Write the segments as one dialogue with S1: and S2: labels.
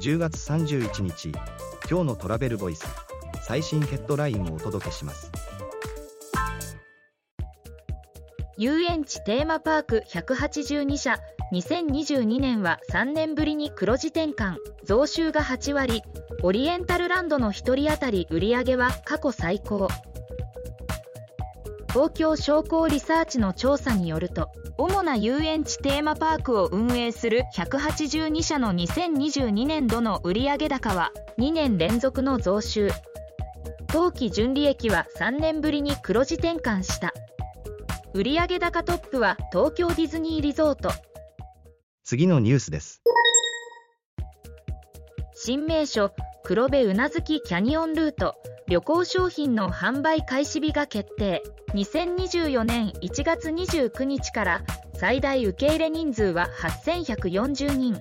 S1: 10月31日今日のトラベルボイス最新ヘッドラインをお届けします。
S2: 遊園地テーマパーク182社2022年は3年ぶりに黒字転換増収が8割。オリエンタルランドの1人当たり売上は過去最高。東京商工リサーチの調査によると主な遊園地テーマパークを運営する182社の2022年度の売上高は2年連続の増収。当期純利益は3年ぶりに黒字転換した。売上高トップは東京ディズニーリゾート。
S1: 次のニュースです。
S2: 新名所黒部うなずきキャニオンルート旅行商品の販売開始日が決定。2024年1月29日から最大受け入れ人数は8140人。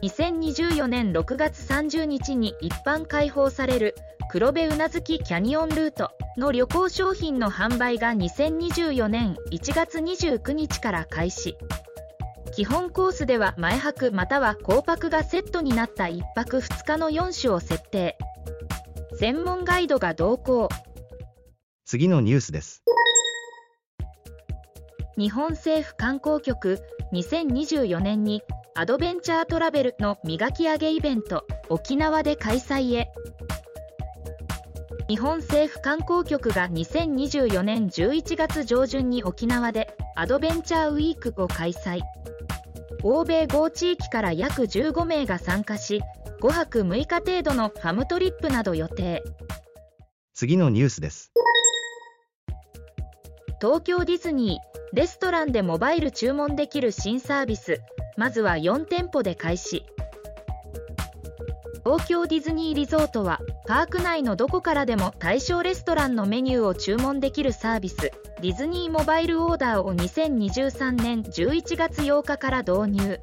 S2: 2024年6月30日に一般開放される黒部うなずきキャニオンルートの旅行商品の販売が2024年1月29日から開始。基本コースでは前泊または後泊がセットになった1泊2日の4種を設定。専門ガイドが同行。
S1: 次のニュースです。
S2: 日本政府観光局2024年にアドベンチャートラベルの磨き上げイベント沖縄で開催へ。日本政府観光局が2024年11月上旬に沖縄でアドベンチャーウィークを開催。欧米5地域から約15名が参加し5泊6日程度のファムトリップなど予定。
S1: 次のニュースです。
S2: 東京ディズニーレストランでモバイル注文できる新サービス。まずは4店舗で開始。東京ディズニーリゾートはパーク内のどこからでも対象レストランのメニューを注文できるサービス。ディズニーモバイルオーダーを2023年11月8日から導入。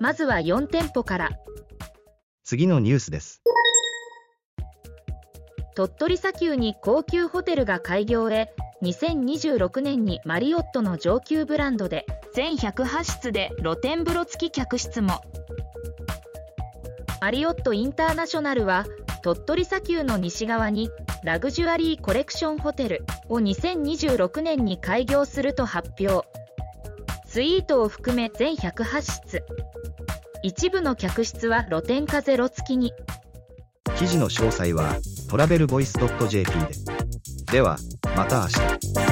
S2: まずは4店舗から
S1: 次のニュースです。
S2: 鳥取砂丘に高級ホテルが開業へ2026年にマリオットの上級ブランドで全108室で露天風呂付き客室も。マリオットインターナショナルは鳥取砂丘の西側にラグジュアリーコレクションホテルを2026年に開業すると発表。スイートを含め全108室。一部の客室は露天風呂付きに。
S1: 記事の詳細はトラベルボイス .jp で。ではまた明日。